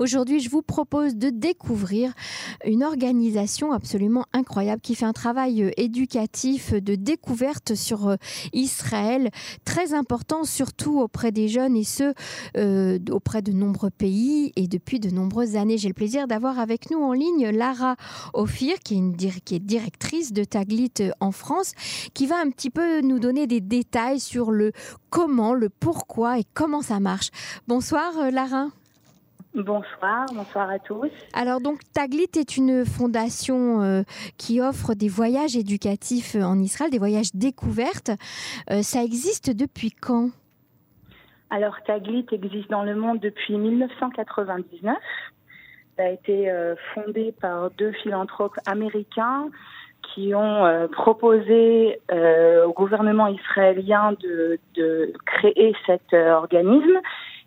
Aujourd'hui, je vous propose de découvrir une organisation absolument incroyable qui fait un travail euh, éducatif de découverte sur euh, Israël, très important surtout auprès des jeunes et euh, auprès de nombreux pays et depuis de nombreuses années. J'ai le plaisir d'avoir avec nous en ligne Lara Ophir, qui est, qui est directrice de Taglit en France, qui va un petit peu nous donner des détails sur le comment, le pourquoi et comment ça marche. Bonsoir Lara. Bonsoir, bonsoir à tous. Alors donc Taglit est une fondation euh, qui offre des voyages éducatifs en Israël, des voyages découvertes. Euh, ça existe depuis quand? Alors Taglit existe dans le monde depuis 1999. Ça a été euh, fondé par deux philanthropes américains qui ont proposé au gouvernement israélien de, de créer cet organisme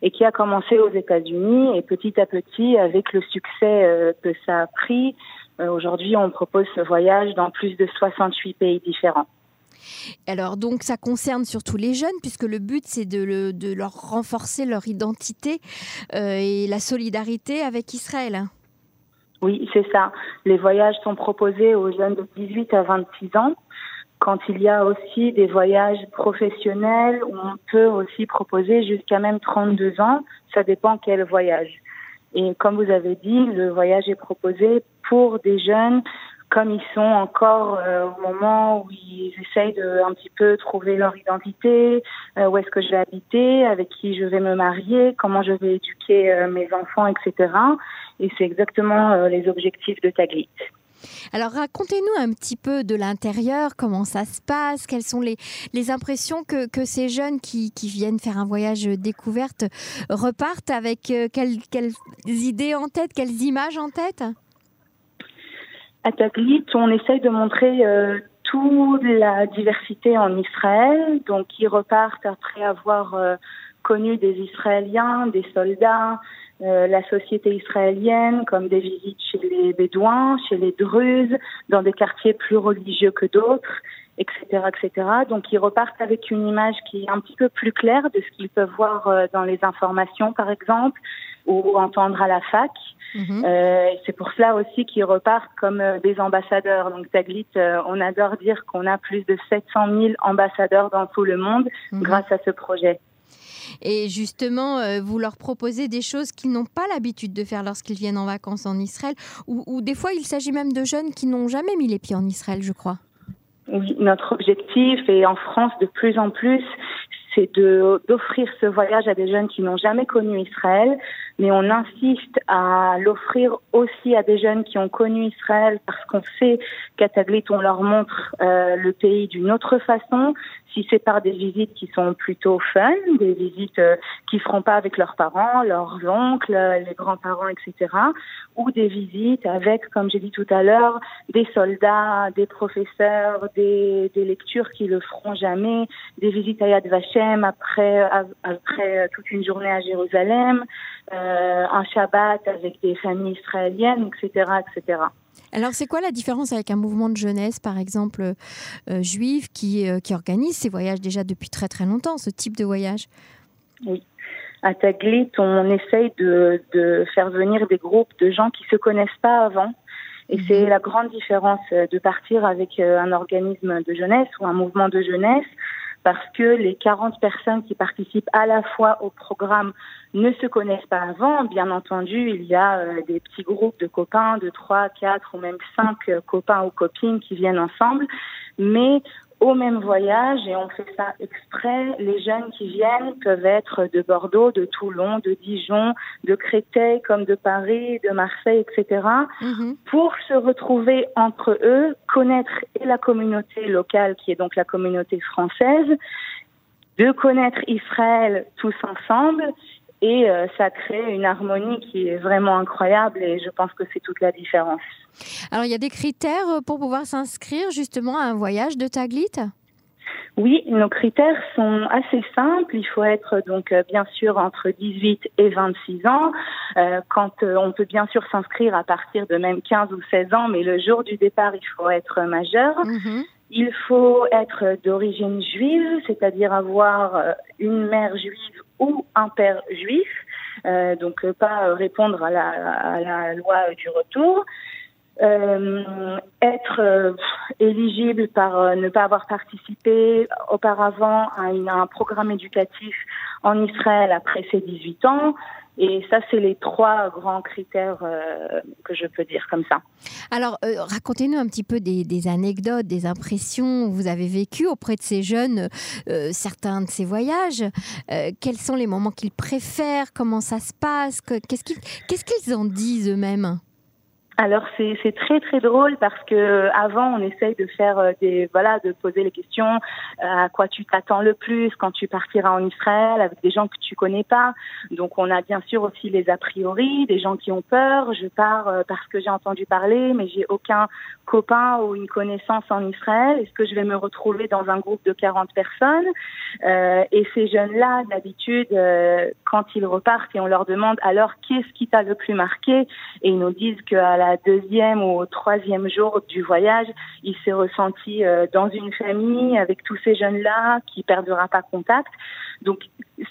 et qui a commencé aux États-Unis et petit à petit, avec le succès euh, que ça a pris, euh, aujourd'hui on propose ce voyage dans plus de 68 pays différents. Alors donc ça concerne surtout les jeunes puisque le but c'est de, de, leur renforcer leur identité euh, et la solidarité avec Israël. Oui, c'est ça. Les voyages sont proposés aux jeunes de 18 à 26 ans quand il y a aussi des voyages professionnels où on peut aussi proposer jusqu'à même 32 ans, ça dépend quel voyage. Et comme vous avez dit, le voyage est proposé pour des jeunes comme ils sont encore euh, au moment où ils essayent de un petit peu trouver leur identité, euh, où est-ce que je vais habiter, avec qui je vais me marier, comment je vais éduquer euh, mes enfants, etc. Et c'est exactement les objectifs de Taglit. Alors racontez-nous un petit peu de l'intérieur, comment ça se passe, quelles sont les, les impressions que, que, ces jeunes qui, qui, viennent faire un voyage découverte repartent avec euh, quelles, idées en tête, quelles images en tête? À Taglit, on essaye de montrer euh, toute la diversité en Israël, donc ils repartent après avoir euh, connu des Israéliens, des soldats, euh, la société israélienne, comme des visites chez les Bédouins, chez les Druzes, dans des quartiers plus religieux que d'autres, etc., etc. Donc ils repartent avec une image qui est un petit peu plus claire de ce qu'ils peuvent voir euh, dans les informations, par exemple, ou entendre à la fac. Mhm. Euh, c'est pour cela aussi qu'ils repartent comme euh, des ambassadeurs. Donc Taglit, on adore dire qu'on a plus de 700 000 ambassadeurs dans tout le monde mhm. grâce à ce projet. Et justement, euh, vous leur proposez des choses qu'ils n'ont pas l'habitude de faire lorsqu'ils viennent en vacances en Israël. Ou, des fois, il s'agit même de jeunes qui n'ont jamais mis les pieds en Israël, je crois. Oui, notre objectif, et en France de plus en plus, c'est d'offrir ce voyage à des jeunes qui n'ont jamais connu Israël, mais on insiste à l'offrir aussi à des jeunes qui ont connu Israël parce qu'on sait qu'à Taglit, on leur montre euh, le pays d'une autre façon, si c'est par des visites qui sont plutôt fun, des visites euh, qui feront pas avec leurs parents, leurs oncles, les grands-parents, etc., ou des visites avec, comme j'ai dit tout à l'heure, des soldats, des professeurs, des, des lectures qui le feront jamais, des visites à Yad Vashem après après toute une journée à Jérusalem, euh, un Shabbat avec des familles israéliennes, etc., etc. Alors, c'est quoi la différence avec un mouvement de jeunesse, par exemple, euh, juif, qui, euh, qui organise ces voyages déjà depuis très très longtemps, ce type de voyage? Oui. À Taglit, on essaye de, de, faire venir des groupes de gens qui se connaissent pas avant. Et mhm. c'est la grande différence euh, de partir avec un organisme de jeunesse ou un mouvement de jeunesse parce que les 40 personnes qui participent à la fois au programme ne se connaissent pas avant. Bien entendu, il y a euh, des petits groupes de copains, de 3, 4 ou même 5 euh, copains ou copines qui viennent ensemble. Mais au même voyage et on fait ça exprès. Les jeunes qui viennent peuvent être de Bordeaux, de Toulon, de Dijon, de Créteil comme de Paris, de Marseille, etc. Mhm. pour se retrouver entre eux, connaître et la communauté locale qui est donc la communauté française, de connaître Israël tous ensemble et euh, ça crée une harmonie qui est vraiment incroyable et je pense que c'est toute la différence. Alors il y a des critères euh, pour pouvoir s'inscrire justement à un voyage de Taglit? Oui, nos critères sont assez simples. Il faut être donc euh, bien sûr entre 18 et 26 ans. quand on peut bien sûr s'inscrire à partir de même 15 ou 16 ans, mais le jour du départ, il faut être majeur. Mhm. Il faut être d'origine juive, c'est-à-dire avoir une mère juive ou un père juif. donc pas répondre à la, à la loi du retour. Euh, être éligible par ne pas avoir participé auparavant à, un programme éducatif en Israël après ses 18 ans, et ça, c'est les trois grands critères euh, que je peux dire comme ça. Alors, euh, racontez-nous un petit peu des, anecdotes, des impressions que vous avez vécues auprès de ces jeunes, euh, certains de ces voyages. quels sont les moments qu'ils préfèrent? Comment ça se passe? Qu'est-ce qu'ils en disent eux-mêmes? Alors c'est très très drôle parce que avant on essaye de faire euh, des voilà de poser les questions euh, à quoi tu t'attends le plus quand tu partiras en Israël avec des gens que tu connais pas. Donc on a bien sûr aussi les a priori des gens qui ont peur. Je pars euh, parce que j'ai entendu parler mais j'ai aucun copain ou une connaissance en Israël. Est-ce que je vais me retrouver dans un groupe de 40 personnes? Euh, et ces jeunes là d'habitude quand ils repartent et on leur demande alors qu'est-ce qui t'a le plus marqué? Et ils nous disent que deuxième ou troisième jour du voyage, il s'est ressenti euh, dans une famille avec tous ces jeunes-là qui perdra pas contact. Donc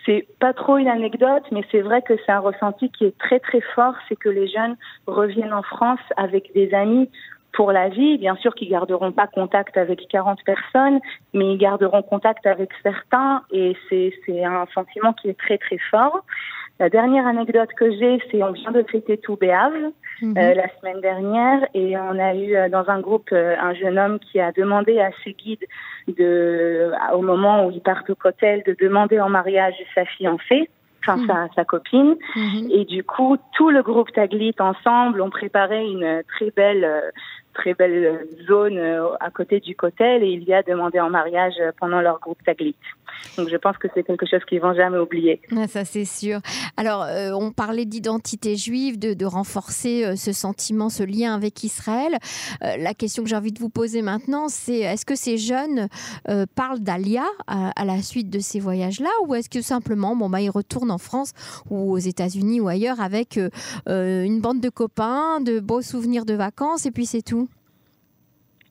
c'est pas trop une anecdote, mais c'est vrai que c'est un ressenti qui est très très fort, c'est que les jeunes reviennent en France avec des amis pour la vie. Bien sûr qu'ils garderont pas contact avec 40 personnes, mais ils garderont contact avec certains et c'est un sentiment qui est très très fort. La dernière anecdote que j'ai, c'est on vient de fêter tout Béave mhm. euh, la semaine dernière et on a eu euh, dans un groupe euh, un jeune homme qui a demandé à ses guides de, au moment où ils partent au cotel, de demander en mariage sa fiancée enfin mhm. sa, sa, copine. Mhm. Et du coup, tout le groupe Taglit ensemble ont préparé une très belle très belle zone euh, à côté du cotel et il y a demandé en mariage euh, pendant leur groupe Taglit. Donc je pense que c'est quelque chose qu'ils vont jamais oublier. Ah, ça c'est sûr. Alors euh, on parlait d'identité juive, de, renforcer ce sentiment, ce lien avec Israël. la question que j'ai envie de vous poser maintenant, c'est est-ce que ces jeunes parlent d'Alia à, la suite de ces voyages-là ou est-ce que simplement bon, bah, ils retournent en France ou aux États-Unis ou ailleurs avec une bande de copains, de beaux souvenirs de vacances et puis c'est tout?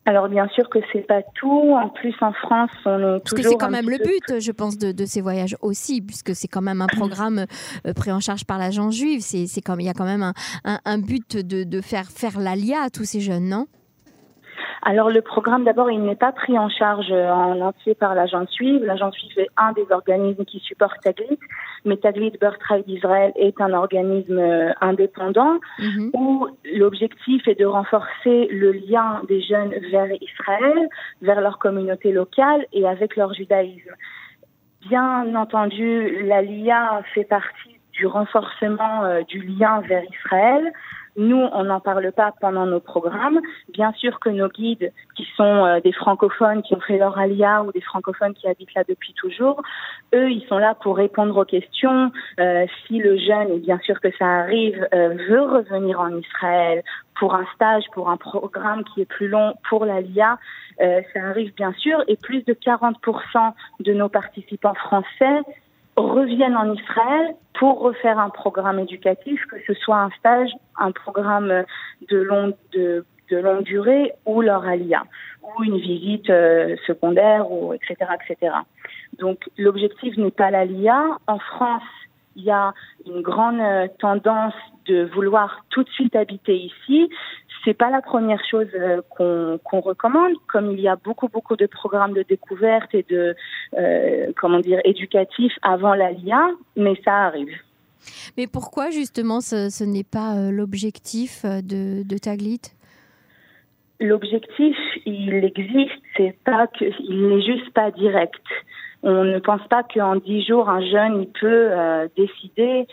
Alors bien sûr que c'est pas tout. En plus en France, on est Parce que c'est quand même le but, je pense, de, ces voyages aussi, puisque c'est quand même un programme euh, pris en charge par l'agence juive. C'est comme il y a quand même un, but de, de faire faire l'alia à tous ces jeunes, non? Alors le programme, d'abord, il n'est pas pris en charge en entier par l'agence suive. L'agence suive est un des organismes qui supporte Taglit, mais Taglit Birthright d'Israël est un organisme euh, indépendant mhm. où l'objectif est de renforcer le lien des jeunes vers Israël, vers leur communauté locale et avec leur judaïsme. Bien entendu, la LIA fait partie du renforcement euh, du lien vers Israël. Nous, on n'en parle pas pendant nos programmes. Bien sûr que nos guides, qui sont euh, des francophones qui ont fait leur alia ou des francophones qui habitent là depuis toujours, eux, ils sont là pour répondre aux questions. Euh, si le jeune, et bien sûr que ça arrive, euh, veut revenir en Israël pour un stage, pour un programme qui est plus long pour l'ALIA, ça arrive bien sûr. Et plus de 40% de nos participants français reviennent en Israël pour refaire un programme éducatif, que ce soit un stage, un programme de longue, de, de longue durée ou leur alia, ou une visite euh, secondaire, ou etc., etc. Donc l'objectif n'est pas l'alia. En France, il y a une grande euh, tendance de vouloir tout de suite habiter ici c'est pas la première chose euh, qu'on recommande, comme il y a beaucoup beaucoup de programmes de découverte et de euh, comment dire éducatifs avant l'ALIA, mais ça arrive. Mais pourquoi justement ce, n'est pas l'objectif de, de Taglit? L'objectif, il existe, c'est pas que, il n'est juste pas direct. On ne pense pas qu'en dix jours, un jeune il peut décider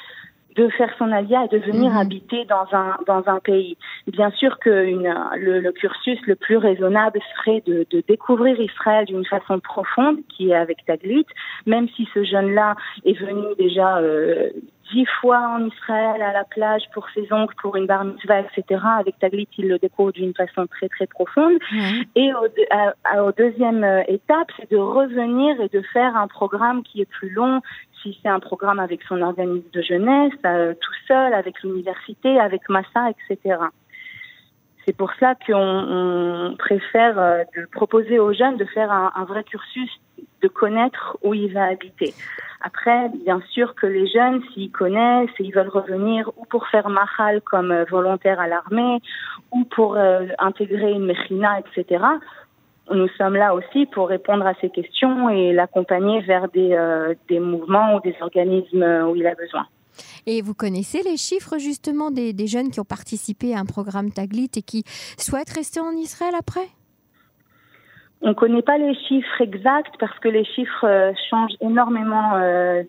de faire son alia et de venir mhm. habiter dans un dans un pays. Bien sûr que une, le, le, cursus le plus raisonnable serait de, de découvrir Israël d'une façon profonde, qui est avec Taglit, même si ce jeune-là est venu déjà euh, dix fois en Israël à la plage pour ses oncles, pour une bar mitzvah, etc. Avec Taglit, il le découvre d'une façon très très profonde. Et au, au deuxième euh, étape, c'est de revenir et de faire un programme qui est plus long. Si c'est un programme avec son organisme de jeunesse, euh, tout seul, avec l'université, avec Massa, etc. C'est pour cela qu'on préfère euh, proposer aux jeunes de faire un, vrai cursus, de connaître où il va habiter. Après, bien sûr que les jeunes, s'ils connaissent ils veulent revenir ou pour faire mahal comme euh, volontaire à l'armée ou pour euh, intégrer une mechina, etc., nous sommes là aussi pour répondre à ces questions et l'accompagner vers des mouvements ou des organismes où il a besoin. Et vous connaissez les chiffres justement des, des jeunes qui ont participé à un programme Taglit et qui souhaitent rester en Israël après? On ne connaît pas les chiffres exacts parce que les chiffres euh, changent énormément euh,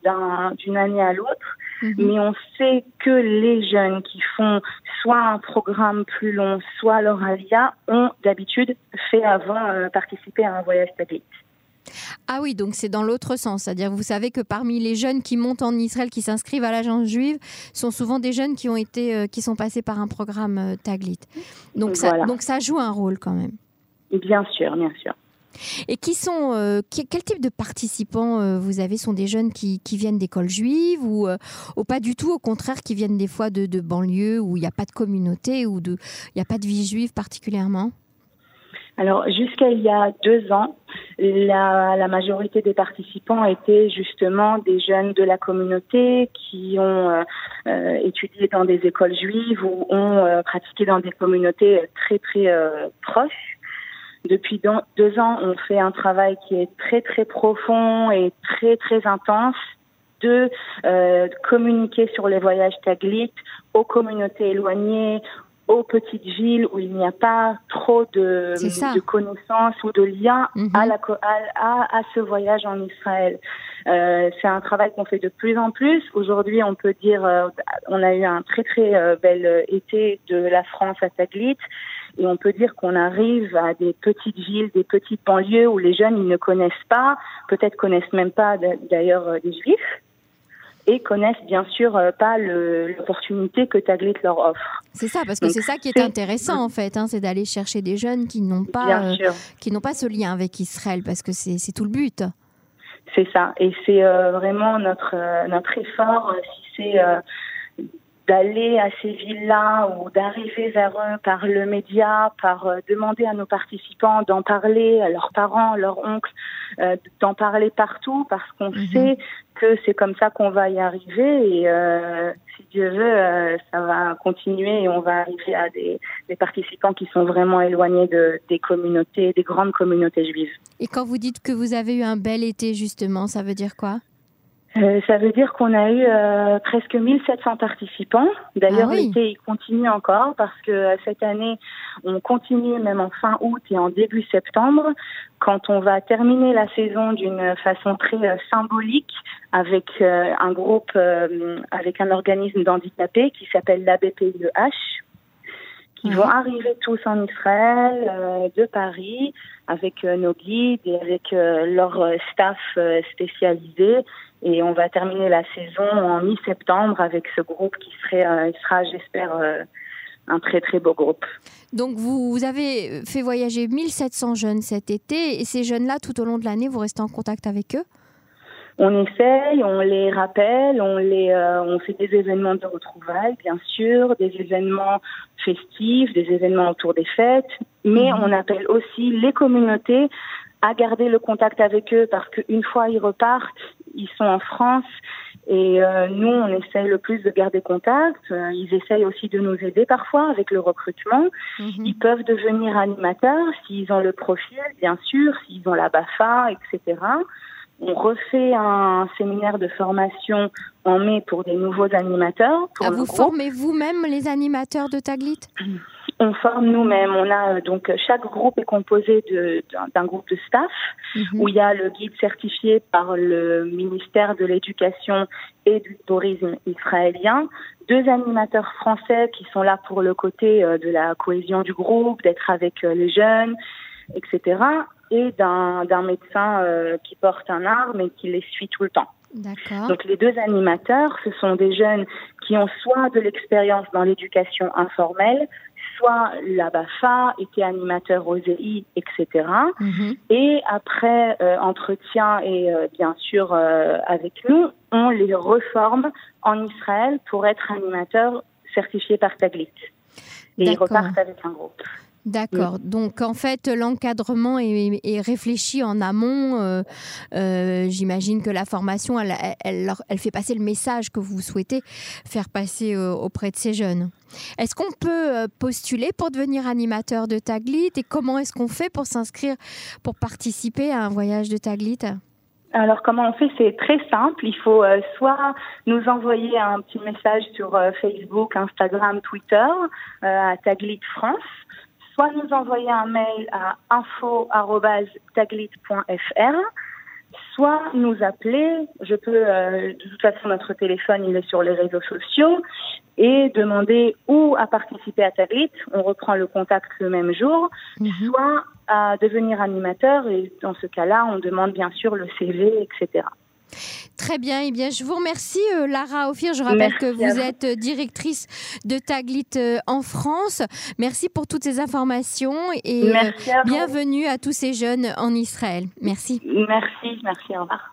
d'une année à l'autre, mhm. mais on sait que les jeunes qui font soit un programme plus long, soit leur alia, ont d'habitude fait avant euh, participer à un voyage satellite. Ah oui, donc c'est dans l'autre sens, c'est-à-dire vous savez que parmi les jeunes qui montent en Israël, qui s'inscrivent à l'agence juive, sont souvent des jeunes qui ont été, qui sont passés par un programme Taglit. Donc ça, donc ça joue un rôle quand même. Bien sûr, bien sûr. Et qui sont, euh, quel type de participants euh, vous avez? Sont des jeunes qui, viennent d'écoles juives euh, ou, pas du tout, au contraire, qui viennent des fois de, de banlieues où il n'y a pas de communauté ou il n'y a pas de vie juive particulièrement? Alors, jusqu'à il y a deux ans, la, majorité des participants étaient justement des jeunes de la communauté qui ont étudié dans des écoles juives ou ont pratiqué dans des communautés très, très proches. Depuis deux ans, on fait un travail qui est très très profond et très très intense de euh, communiquer sur les voyages Taglit aux communautés éloignées, aux petites villes où il n'y a pas trop de, de connaissances ou de liens mhm. à, la, à, à, ce voyage en Israël. Euh, c'est un travail qu'on fait de plus en plus. Aujourd'hui, on peut dire, euh, on a eu un très très euh, bel été de la France à Taglit. Et on peut dire qu'on arrive à des petites villes, des petites banlieues où les jeunes ils ne connaissent pas, peut-être connaissent même pas d'ailleurs euh, des juifs et connaissent bien sûr euh, pas l'opportunité que Taglit leur offre. C'est ça, parce que c'est ça qui est, intéressant en fait, hein, c'est d'aller chercher des jeunes qui n'ont pas, euh, qui n'ont pas ce lien avec Israël, parce que c'est tout le but. C'est ça, et c'est vraiment notre notre effort. si c'est d'aller à ces villes-là ou d'arriver vers eux par le média, par euh, demander à nos participants d'en parler à leurs parents, leurs oncles, euh, d'en parler partout parce qu'on mhm. sait que c'est comme ça qu'on va y arriver et euh, si Dieu veut, ça va continuer et on va arriver à des, des participants qui sont vraiment éloignés de, des communautés, des grandes communautés juives. Et quand vous dites que vous avez eu un bel été justement, ça veut dire quoi? Euh, ça veut dire qu'on a eu euh, presque 1700 participants. D'ailleurs, ah l'été, il continue encore parce que euh, cette année, on continue même en fin août et en début septembre, quand on va terminer la saison d'une façon très symbolique avec un groupe, avec un organisme d'handicapés qui s'appelle l'ABPIEH, qui vont arriver tous en Israël, de Paris, avec nos guides et avec leur staff spécialisé et on va terminer la saison en mi-septembre avec ce groupe qui serait, euh, sera, j'espère, euh, un très très beau groupe. Donc vous, vous, avez fait voyager 1700 jeunes cet été et ces jeunes-là, tout au long de l'année, vous restez en contact avec eux? On essaye, on les rappelle, on les, euh, on fait des événements de retrouvailles, bien sûr, des événements festifs, des événements autour des fêtes, mais mhm. on appelle aussi les communautés à garder le contact avec eux parce qu'une fois ils repartent, ils sont en France et euh, nous, on essaye le plus de garder contact. Euh, ils essayent aussi de nous aider parfois avec le recrutement. Mhm. Ils peuvent devenir animateurs s'ils ont le profil, bien sûr, s'ils ont la BAFA, etc. On refait un séminaire de formation en mai pour des nouveaux animateurs. ah, vous formez vous-même les animateurs de Taglit On forme nous-mêmes. On a euh, donc chaque groupe est composé d'un groupe de staff mhm. où il y a le guide certifié par le ministère de l'Éducation et du Tourisme israélien, deux animateurs français qui sont là pour le côté euh, de la cohésion du groupe, d'être avec euh, les jeunes, etc. Et d'un médecin qui porte un arme et qui les suit tout le temps. Donc les deux animateurs, ce sont des jeunes qui ont soit de l'expérience dans l'éducation informelle, soit la BAFA, était animateur aux EI, etc. Mhm. Et après euh, entretien et euh, bien sûr euh, avec nous, on les reforme en Israël pour être animateur certifiés par Taglit. Et ils repartent avec un groupe. D'accord. Donc en fait, l'encadrement est, réfléchi en amont. Euh, euh, j'imagine que la formation, elle, elle, fait passer le message que vous souhaitez faire passer euh, auprès de ces jeunes. Est-ce qu'on peut postuler pour devenir animateur de Taglit et comment est-ce qu'on fait pour s'inscrire, pour participer à un voyage de Taglit? Alors comment on fait? C'est très simple. Il faut soit nous envoyer un petit message sur Facebook, Instagram, Twitter à Taglit France soit nous envoyer un mail à info.taglit.fr, soit nous appeler. Je peux, euh, de toute façon, notre téléphone, il est sur les réseaux sociaux, et demander où à participer à Taglit. On reprend le contact le même jour, mhm. soit à devenir animateur, et dans ce cas-là, on demande bien sûr le CV, etc. Très bien, eh bien, je vous remercie euh, Lara Ophir. Je rappelle que vous, êtes euh, directrice de Taglit euh, en France. Merci pour toutes ces informations et bienvenue à tous ces jeunes en Israël. Merci. Merci, merci, au revoir.